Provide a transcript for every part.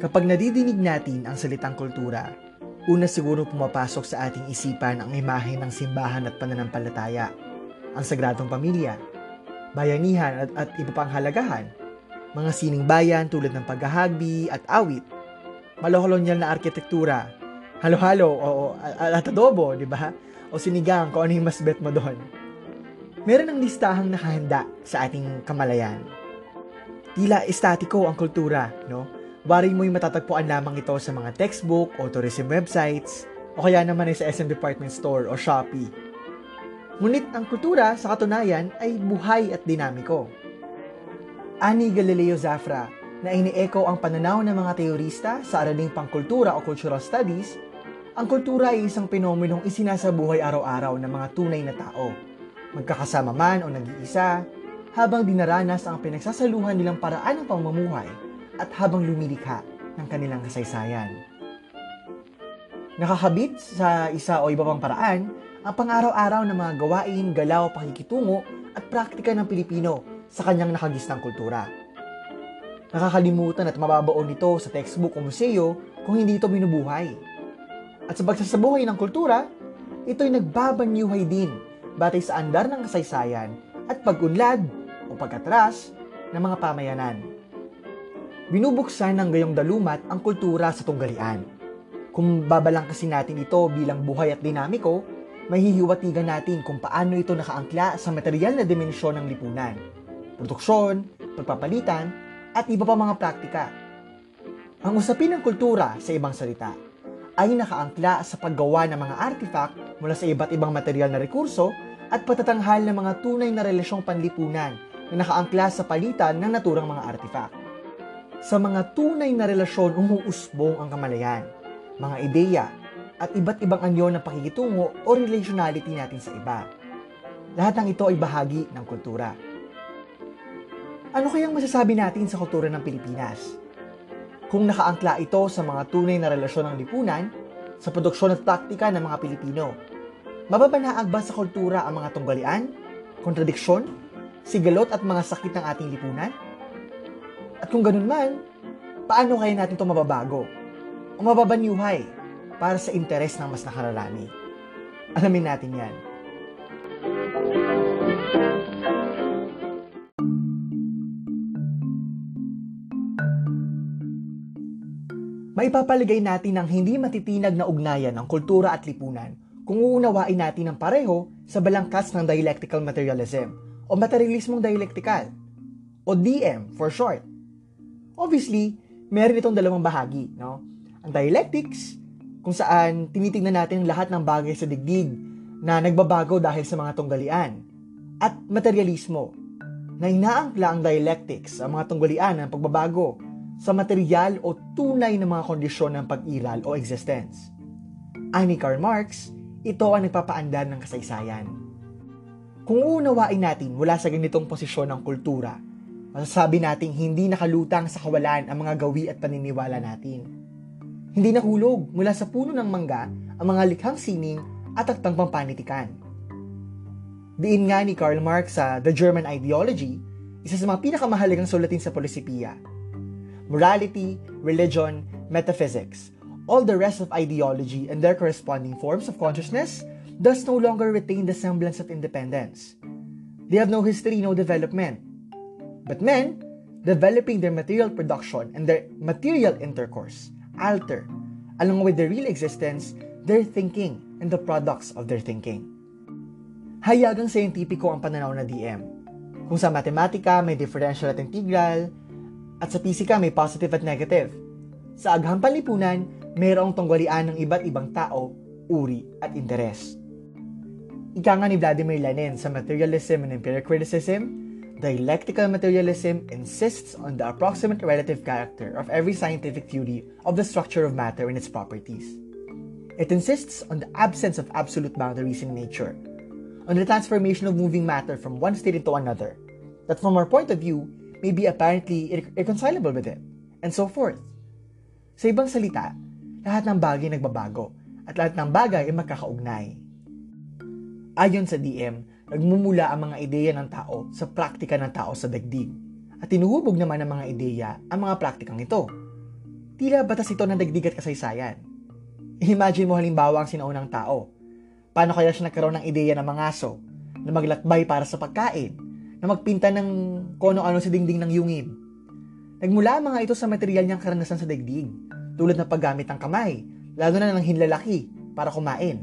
Kapag nadidinig natin ang salitang kultura, una siguro pumapasok sa ating isipan ang imahe ng simbahan at pananampalataya, ang sagradong pamilya, bayanihan at, at iba pang halagahan, mga sining bayan tulad ng paghahagbi at awit, malokolonyal na arkitektura, halo-halo o, o at adobo, di ba? O sinigang kung ano yung mas bet mo doon. Meron ng listahang nakahanda sa ating kamalayan. Tila estatiko ang kultura, no? Wari mo'y matatagpuan lamang ito sa mga textbook o tourism websites, o kaya naman ay sa SM Department Store o Shopee. Ngunit ang kultura sa katunayan ay buhay at dinamiko. Ani Galileo Zafra na ini-echo ang pananaw ng mga teorista sa araling pangkultura o cultural studies, ang kultura ay isang penomenong isinasabuhay araw-araw ng mga tunay na tao magkakasama man o nag-iisa, habang dinaranas ang pinagsasaluhan nilang paraan ng pamumuhay at habang lumilikha ng kanilang kasaysayan. Nakakabit sa isa o iba pang paraan ang pang-araw-araw ng mga gawain, galaw, pakikitungo at praktika ng Pilipino sa kanyang nakagisnang kultura. Nakakalimutan at mababaon nito sa textbook o museo kung hindi ito binubuhay. At sa pagsasabuhay ng kultura, ito'y nagbabanyuhay din batay sa andar ng kasaysayan at pagunlad o pagkatras ng mga pamayanan. Binubuksan ng gayong dalumat ang kultura sa tunggalian. Kung babalang kasi natin ito bilang buhay at dinamiko, mahihiwatigan natin kung paano ito nakaangkla sa material na dimensyon ng lipunan, produksyon, pagpapalitan, at iba pa mga praktika. Ang usapin ng kultura sa ibang salita ay nakaangkla sa paggawa ng mga artifact mula sa iba't ibang material na rekurso at patatanghal ng mga tunay na relasyong panlipunan na nakaangkla sa palitan ng naturang mga artifact. Sa mga tunay na relasyon umuusbong ang kamalayan, mga ideya, at iba't ibang anyo ng pakikitungo o relationality natin sa iba. Lahat ng ito ay bahagi ng kultura. Ano kayang masasabi natin sa kultura ng Pilipinas? Kung nakaangkla ito sa mga tunay na relasyon ng lipunan, sa produksyon at taktika ng mga Pilipino, Mababanaag ba sa kultura ang mga tunggalian, kontradiksyon, sigalot at mga sakit ng ating lipunan? At kung ganun man, paano kaya natin ito mababago o mababanyuhay para sa interes ng mas nakararami? Alamin natin yan. Maipapaligay natin ng hindi matitinag na ugnayan ng kultura at lipunan kung uunawain natin ng pareho sa balangkas ng dialectical materialism o materialismong dialectical o DM for short. Obviously, meron itong dalawang bahagi, no? Ang dialectics, kung saan tinitingnan natin lahat ng bagay sa digdig na nagbabago dahil sa mga tunggalian. At materialismo, na inaangkla ang dialectics, ang mga tunggalian ng pagbabago sa material o tunay na mga kondisyon ng pag-iral o existence. Ani Karl Marx, ito ang nagpapaandar ng kasaysayan. Kung uunawain natin mula sa ganitong posisyon ng kultura, masasabi nating hindi nakalutang sa kawalan ang mga gawi at paniniwala natin. Hindi nahulog mula sa puno ng mangga ang mga likhang sining at taktang pampanitikan. Diin nga ni Karl Marx sa The German Ideology, isa sa mga pinakamahalagang sulatin sa polisipiya. Morality, religion, metaphysics, all the rest of ideology and their corresponding forms of consciousness thus no longer retain the semblance of independence. They have no history, no development. But men, developing their material production and their material intercourse, alter, along with their real existence, their thinking and the products of their thinking. Hayagang scientifico ang pananaw na DM. Kung sa matematika may differential at integral, at sa pisika may positive at negative. Sa aghang panlipunan, mayroong tunggalian ng iba't ibang tao, uri at interes. Ika nga ni Vladimir Lenin sa Materialism and Empiric Criticism, dialectical materialism insists on the approximate relative character of every scientific theory of the structure of matter and its properties. It insists on the absence of absolute boundaries in nature, on the transformation of moving matter from one state into another, that from our point of view may be apparently irreconcilable with it, and so forth. Sa ibang salita, lahat ng bagay nagbabago at lahat ng bagay ay magkakaugnay. Ayon sa DM, nagmumula ang mga ideya ng tao sa praktika ng tao sa dagdig at tinuhubog naman ng mga ideya ang mga praktikang ito. tila batas ito ng dagdig at kasaysayan. Imagine mo halimbawa ang sinaunang tao. Paano kaya siya nagkaroon ng ideya ng mga aso na maglakbay para sa pagkain, na magpinta ng kono ano sa dingding ng yungin. Nagmula mga ito sa material niyang karanasan sa daigdig, tulad ng paggamit ng kamay, lalo na ng hinlalaki para kumain.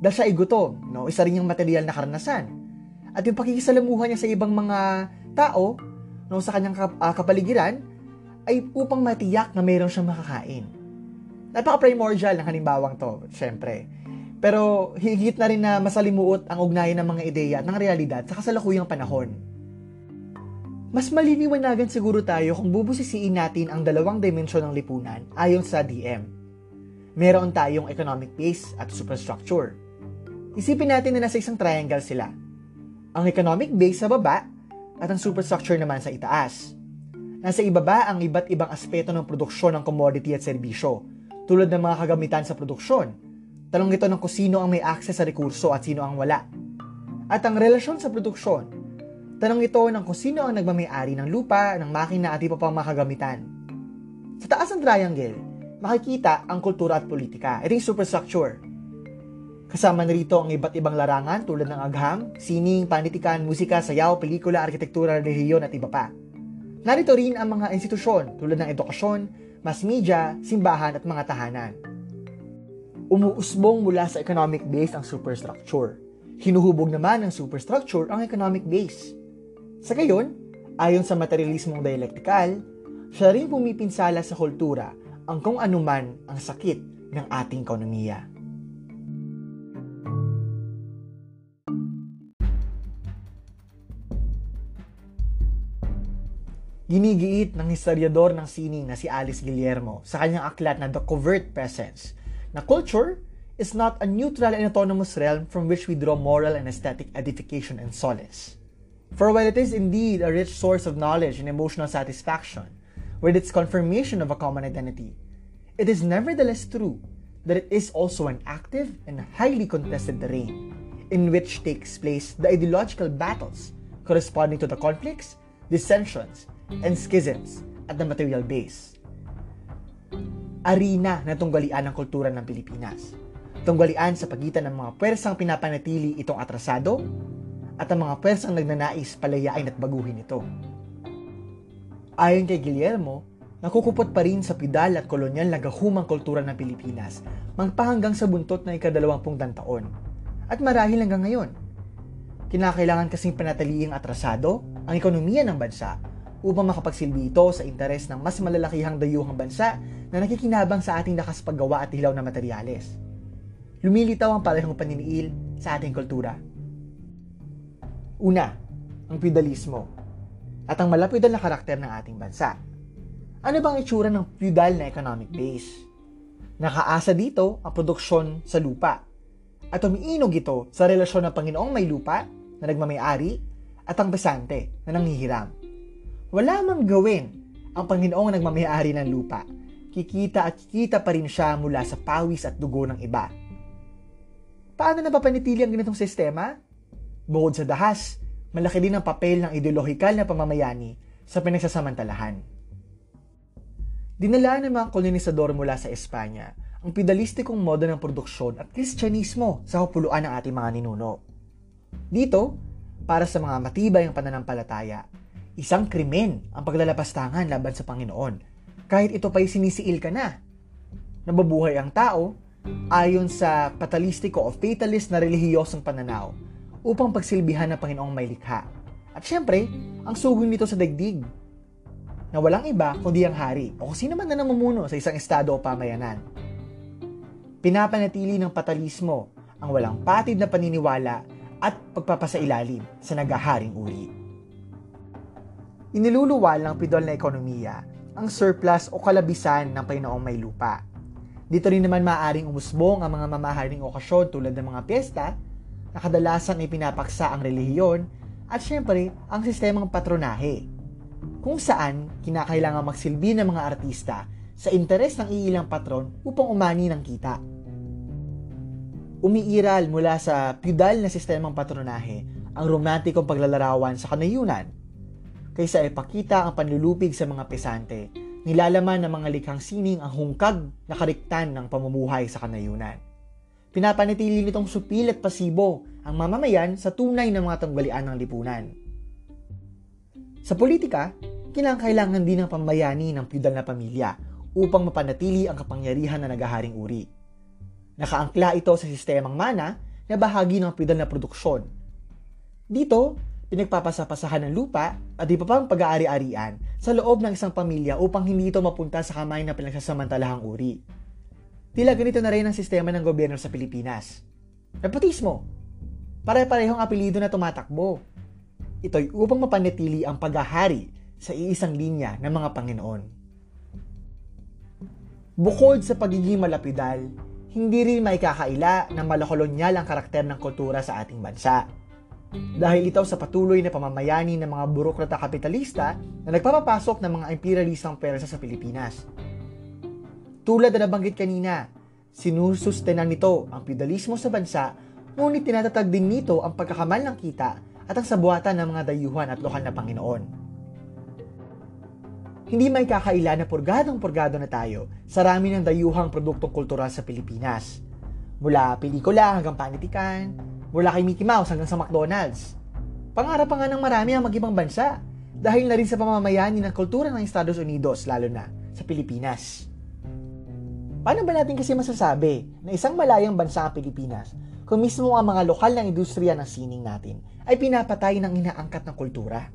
Dahil siya ay gutom, no? isa rin yung material na karanasan. At yung pakikisalamuhan niya sa ibang mga tao no, sa kanyang kap- uh, kapaligiran ay upang matiyak na mayroon siyang makakain. Napaka-primordial ng halimbawang to, syempre. Pero higit na rin na masalimuot ang ugnayan ng mga ideya at ng realidad sa kasalukuyang panahon. Mas maliliwanagan siguro tayo kung bubusisiin natin ang dalawang dimensyon ng lipunan ayon sa DM. Meron tayong economic base at superstructure. Isipin natin na nasa isang triangle sila. Ang economic base sa baba at ang superstructure naman sa itaas. Nasa ibaba ang iba't ibang aspeto ng produksyon ng commodity at serbisyo, tulad ng mga kagamitan sa produksyon. Tanong ito ng kung sino ang may access sa rekurso at sino ang wala. At ang relasyon sa produksyon. Tanong ito ng kung sino ang nagmamayari ng lupa, ng makina at iba pang makagamitan. Sa taas ng triangle, makikita ang kultura at politika. Ito yung superstructure. Kasama na rito ang iba't ibang larangan tulad ng agham, sining, panitikan, musika, sayaw, pelikula, arkitektura, relihiyon at iba pa. Narito rin ang mga institusyon tulad ng edukasyon, mass media, simbahan at mga tahanan. Umuusbong mula sa economic base ang superstructure. Hinuhubog naman ng superstructure ang economic base. Sa gayon, ayon sa materialismong dialektikal, siya rin pumipinsala sa kultura ang kung anuman ang sakit ng ating ekonomiya. Ginigiit ng historiador ng sining na si Alice Guillermo sa kanyang aklat na The Covert Presence na culture is not a neutral and autonomous realm from which we draw moral and aesthetic edification and solace. For while it is indeed a rich source of knowledge and emotional satisfaction, with its confirmation of a common identity, it is nevertheless true that it is also an active and highly contested terrain in which takes place the ideological battles corresponding to the conflicts, dissensions, and schisms at the material base. Arena na tunggalian ng kultura ng Pilipinas. Tunggalian sa pagitan ng mga pwersang pinapanatili itong atrasado at ang mga pwersang nagnanais palayain at baguhin ito. Ayon kay Guillermo, nakukupot pa rin sa pidal at kolonyal na gahumang kultura ng Pilipinas magpahanggang sa buntot ng ikadalawampung taon. At marahil hanggang ngayon. Kinakailangan kasing panatiliing atrasado ang ekonomiya ng bansa upang makapagsilbi ito sa interes ng mas malalakihang dayuhang bansa na nakikinabang sa ating lakas paggawa at hilaw na materyales. Lumilitaw ang parehong paniniil sa ating kultura. Una, ang feudalismo at ang malapidal na karakter ng ating bansa. Ano bang itsura ng feudal na economic base? Nakaasa dito ang produksyon sa lupa at umiinog ito sa relasyon ng Panginoong may lupa na nagmamayari at ang besante na nanghihiram wala mang gawin ang Panginoong nagmamayari ng lupa. Kikita at kikita pa rin siya mula sa pawis at dugo ng iba. Paano napapanitili ang ganitong sistema? Bukod sa dahas, malaki din ang papel ng ideolohikal na pamamayani sa pinagsasamantalahan. Dinala ng mga kolonisador mula sa Espanya ang pedalistikong modo ng produksyon at kristyanismo sa hupuluan ng ating mga ninuno. Dito, para sa mga matibay ang pananampalataya, Isang krimen ang paglalapastangan laban sa Panginoon. Kahit ito pa'y sinisiil ka na. Nababuhay ang tao ayon sa patalistiko o fatalist na relihiyosong pananaw upang pagsilbihan ng Panginoong may likha. At syempre, ang sugod nito sa daigdig na walang iba kundi ang hari o sino man na namumuno sa isang estado o pamayanan. Pinapanatili ng patalismo ang walang patid na paniniwala at pagpapasailalim sa nagaharing uri. Iniluluwal ng pidol na ekonomiya ang surplus o kalabisan ng Panginoong may lupa. Dito rin naman maaaring umusbong ang mga mamahaling okasyon tulad ng mga piyesta na kadalasan ay pinapaksa ang relihiyon at syempre ang sistemang patronahe kung saan kinakailangan magsilbi ng mga artista sa interes ng iilang patron upang umani ng kita. Umiiral mula sa feudal na sistemang patronahe ang romantikong paglalarawan sa kanayunan kaysa ipakita ang panlulupig sa mga pesante nilalaman ng mga likhang sining ang hungkag na kariktan ng pamumuhay sa kanayunan. Pinapanatili nitong supil at pasibo ang mamamayan sa tunay na mga tanggalian ng lipunan. Sa politika, kinakailangan din ng pambayani ng feudal na pamilya upang mapanatili ang kapangyarihan na nagaharing uri. Nakaangkla ito sa sistemang mana na bahagi ng feudal na produksyon. Dito, pinagpapasapasahan ng lupa at iba pang pag-aari-arian sa loob ng isang pamilya upang hindi ito mapunta sa kamay ng pinagsasamantalahang uri. Tila ganito na rin ang sistema ng gobyerno sa Pilipinas. Nepotismo. Pare-parehong apelido na tumatakbo. Ito'y upang mapanatili ang paghahari sa iisang linya ng mga Panginoon. Bukod sa pagiging malapidal, hindi rin may kakaila na malakolonyal ang karakter ng kultura sa ating bansa dahil ito sa patuloy na pamamayani ng mga burokrata kapitalista na nagpapapasok ng mga imperialistang pwersa sa Pilipinas. Tulad na nabanggit kanina, sinusustenan nito ang feudalismo sa bansa ngunit tinatatag din nito ang pagkakamal ng kita at ang sabuatan ng mga dayuhan at lokal na Panginoon. Hindi may kakaila na purgadong-purgado na tayo sa rami ng dayuhang produktong kultural sa Pilipinas. Mula pelikula hanggang panitikan, Mula kay Mickey Mouse hanggang sa McDonald's. Pangarap pa nga ng marami ang mag-ibang bansa dahil na rin sa pamamayani ng kultura ng Estados Unidos lalo na sa Pilipinas. Paano ba natin kasi masasabi na isang malayang bansa ang Pilipinas kung mismo ang mga lokal na industriya ng sining natin ay pinapatay ng inaangkat ng kultura?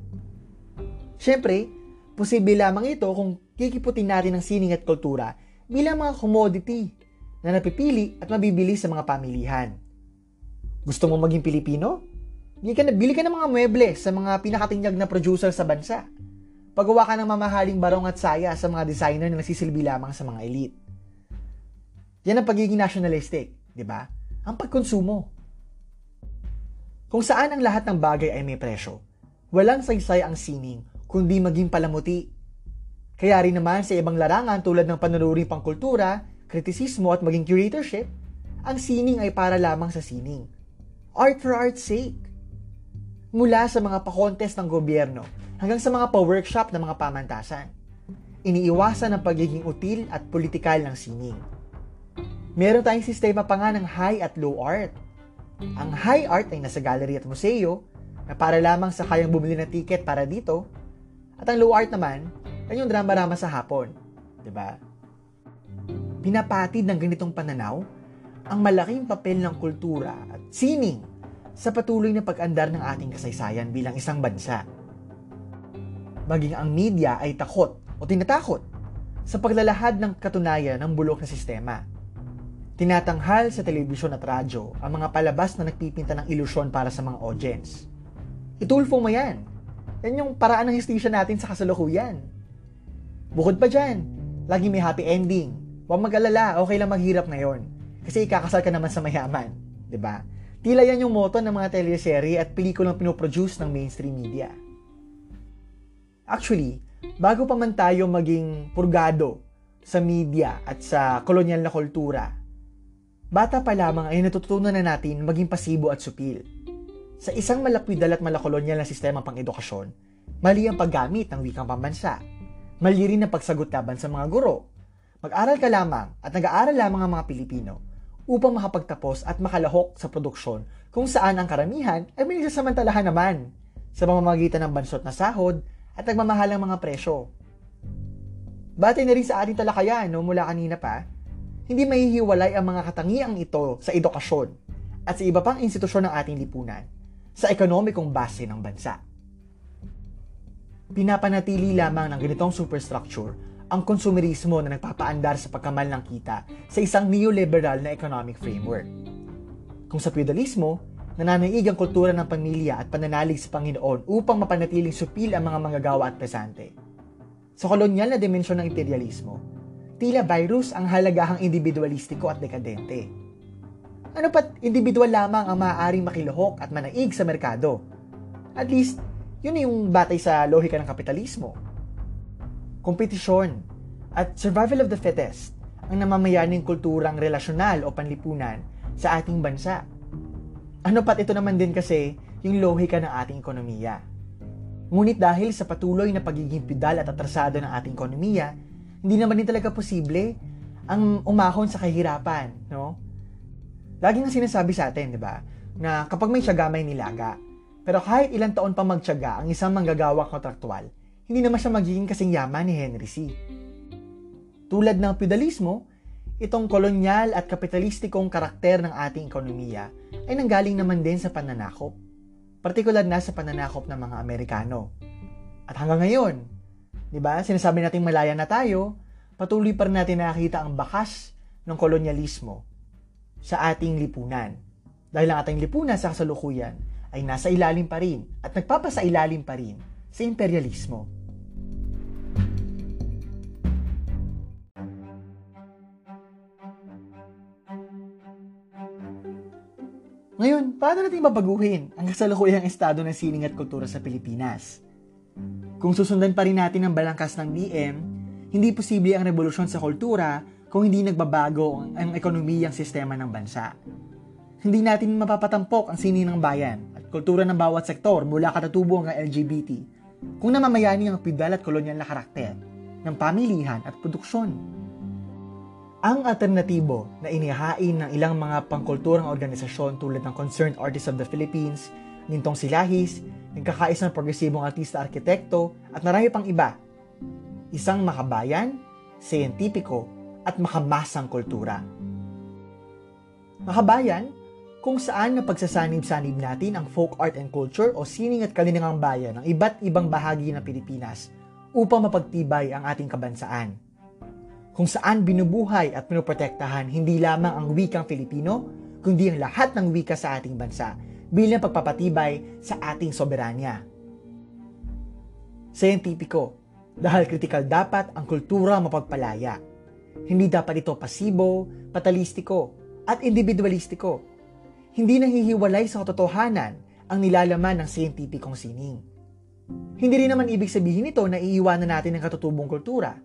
Siyempre, posible lamang ito kung kikiputin natin ang sining at kultura bilang mga commodity na napipili at mabibili sa mga pamilihan. Gusto mo maging Pilipino? Bili ka, na, bili ka ng mga mueble sa mga pinakatinyag na producer sa bansa. Pagawa ka ng mamahaling barong at saya sa mga designer na nasisilbi lamang sa mga elite. Yan ang pagiging nationalistic, di ba? Ang pagkonsumo. Kung saan ang lahat ng bagay ay may presyo, walang saysay ang sining kundi maging palamuti. Kaya rin naman sa ibang larangan tulad ng panunuring pangkultura, kritisismo at maging curatorship, ang sining ay para lamang sa sining art for art's sake. Mula sa mga pa-contest ng gobyerno hanggang sa mga pa-workshop ng mga pamantasan. Iniiwasan ang pagiging util at politikal ng sining. Meron tayong sistema pa nga ng high at low art. Ang high art ay nasa gallery at museo na para lamang sa kayang bumili ng ticket para dito. At ang low art naman ay yung drama-rama sa hapon. ba? Diba? Pinapatid ng ganitong pananaw ang malaking papel ng kultura at sining sa patuloy na pag-andar ng ating kasaysayan bilang isang bansa. Maging ang media ay takot o tinatakot sa paglalahad ng katunayan ng bulok na sistema. Tinatanghal sa telebisyon at radyo ang mga palabas na nagpipinta ng ilusyon para sa mga audience. Itulfo mo yan. Yan yung paraan ng histisya natin sa kasalukuyan. Bukod pa dyan, lagi may happy ending. Huwag mag-alala, okay lang maghirap ngayon kasi ikakasal ka naman sa mayaman, 'di ba? Tila yan yung motto ng mga teleserye at pelikulang pinoproduce ng mainstream media. Actually, bago pa man tayo maging purgado sa media at sa kolonyal na kultura, bata pa lamang ay natutunan na natin maging pasibo at supil. Sa isang malapidal at malakolonyal na sistema pang edukasyon, mali ang paggamit ng wikang pambansa. Mali rin ang pagsagot laban sa mga guro. Mag-aral ka lamang at nag-aaral lamang ang mga Pilipino upang makapagtapos at makalahok sa produksyon kung saan ang karamihan ay may samantalahan naman sa pamamagitan ng bansot na sahod at nagmamahalang mga presyo. Batay na rin sa ating talakayan no, mula kanina pa, hindi mahihiwalay ang mga katangiang ito sa edukasyon at sa iba pang institusyon ng ating lipunan sa ekonomikong base ng bansa. Pinapanatili lamang ng ganitong superstructure ang konsumerismo na nagpapaandar sa pagkamal ng kita sa isang neoliberal na economic framework. Kung sa feudalismo, nananaig ang kultura ng pamilya at pananalig sa Panginoon upang mapanatiling supil ang mga manggagawa at pesante. Sa kolonyal na dimensyon ng imperialismo, tila virus ang halagahang individualistiko at dekadente. Ano pat individual lamang ang maaaring makiluhok at manaig sa merkado. At least, yun yung batay sa lohika ng kapitalismo kompetisyon, at survival of the fittest ang namamayaning kulturang relasyonal o panlipunan sa ating bansa. Ano pat ito naman din kasi yung lohika ng ating ekonomiya. Ngunit dahil sa patuloy na pagiging pidal at atrasado ng ating ekonomiya, Hindi naman din talaga posible ang umahon sa kahirapan, no? Lagi nga sinasabi sa atin, di ba, na kapag may tiyaga, may nilaga. Pero kahit ilang taon pa magtiyaga ang isang manggagawang kontraktual, hindi naman siya magiging kasing yaman ni Henry C. Tulad ng feudalismo, itong kolonyal at kapitalistikong karakter ng ating ekonomiya ay nanggaling naman din sa pananakop. Partikular na sa pananakop ng mga Amerikano. At hanggang ngayon, di ba, sinasabi natin malaya na tayo, patuloy pa rin natin nakakita ang bakas ng kolonyalismo sa ating lipunan. Dahil ang ating lipunan sa kasalukuyan ay nasa ilalim pa rin at nagpapasailalim pa rin sa imperialismo. Ngayon, paano natin babaguhin ang kasalukuyang estado ng sining at kultura sa Pilipinas? Kung susundan pa rin natin ang balangkas ng BM, hindi posible ang revolusyon sa kultura kung hindi nagbabago ang, ang ekonomiyang sistema ng bansa. Hindi natin mapapatampok ang sining ng bayan at kultura ng bawat sektor mula katatubo hanggang LGBT kung namamayani ang pidal at kolonyal na karakter ng pamilihan at produksyon. Ang alternatibo na inihain ng ilang mga pangkulturang organisasyon tulad ng Concerned Artists of the Philippines, Nintong Silahis, Nagkakaisang Progresibong Artista Arkitekto, at marami pang iba. Isang makabayan, siyentipiko, at makamasang kultura. Makabayan, kung saan napagsasanib-sanib natin ang folk art and culture o sining at kalinangang bayan ng iba't ibang bahagi ng Pilipinas upang mapagtibay ang ating kabansaan kung saan binubuhay at pinoprotektahan hindi lamang ang wikang Filipino, kundi ang lahat ng wika sa ating bansa bilang pagpapatibay sa ating soberanya. Scientifico, dahil kritikal dapat ang kultura mapagpalaya. Hindi dapat ito pasibo, patalistiko, at individualistiko. Hindi nahihiwalay sa katotohanan ang nilalaman ng siyentipikong sining. Hindi rin naman ibig sabihin nito na iiwanan natin ang katutubong kultura.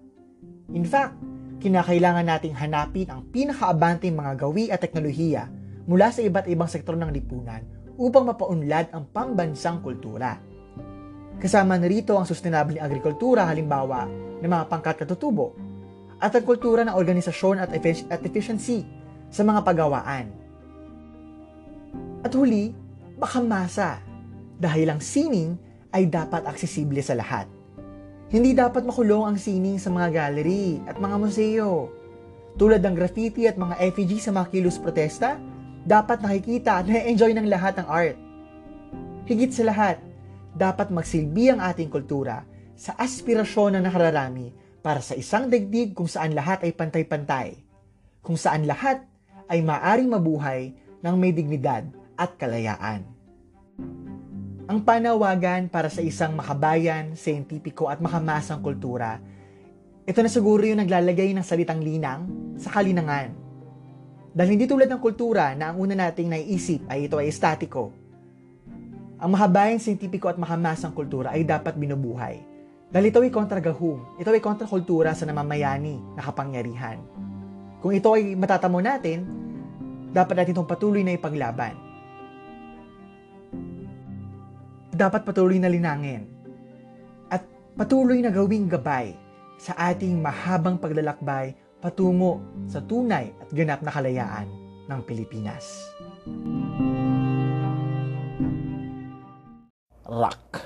In fact, kinakailangan nating hanapin ang pinakaabanteng mga gawi at teknolohiya mula sa iba't ibang sektor ng lipunan upang mapaunlad ang pambansang kultura. Kasama na rito ang sustainable agrikultura halimbawa ng mga pangkat katutubo at ang kultura ng organisasyon at efficiency sa mga pagawaan. At huli, baka masa dahil ang sining ay dapat aksesible sa lahat hindi dapat makulong ang sining sa mga gallery at mga museo. Tulad ng graffiti at mga effigy sa mga kilos protesta, dapat nakikita at na-enjoy ng lahat ang art. Higit sa lahat, dapat magsilbi ang ating kultura sa aspirasyon na nakararami para sa isang daigdig kung saan lahat ay pantay-pantay, kung saan lahat ay maaring mabuhay ng may dignidad at kalayaan ang panawagan para sa isang makabayan, siyentipiko at makamasang kultura. Ito na siguro yung naglalagay ng salitang linang sa kalinangan. Dahil hindi tulad ng kultura na ang una nating naiisip ay ito ay estatiko. Ang mahabayang siyentipiko at makamasang kultura ay dapat binubuhay. Dahil ito ay kontragahum, ito ay kontrakultura sa namamayani na kapangyarihan. Kung ito ay matatamo natin, dapat natin itong patuloy na ipaglaban dapat patuloy na linangin at patuloy na gawing gabay sa ating mahabang paglalakbay patungo sa tunay at ganap na kalayaan ng Pilipinas. Rock.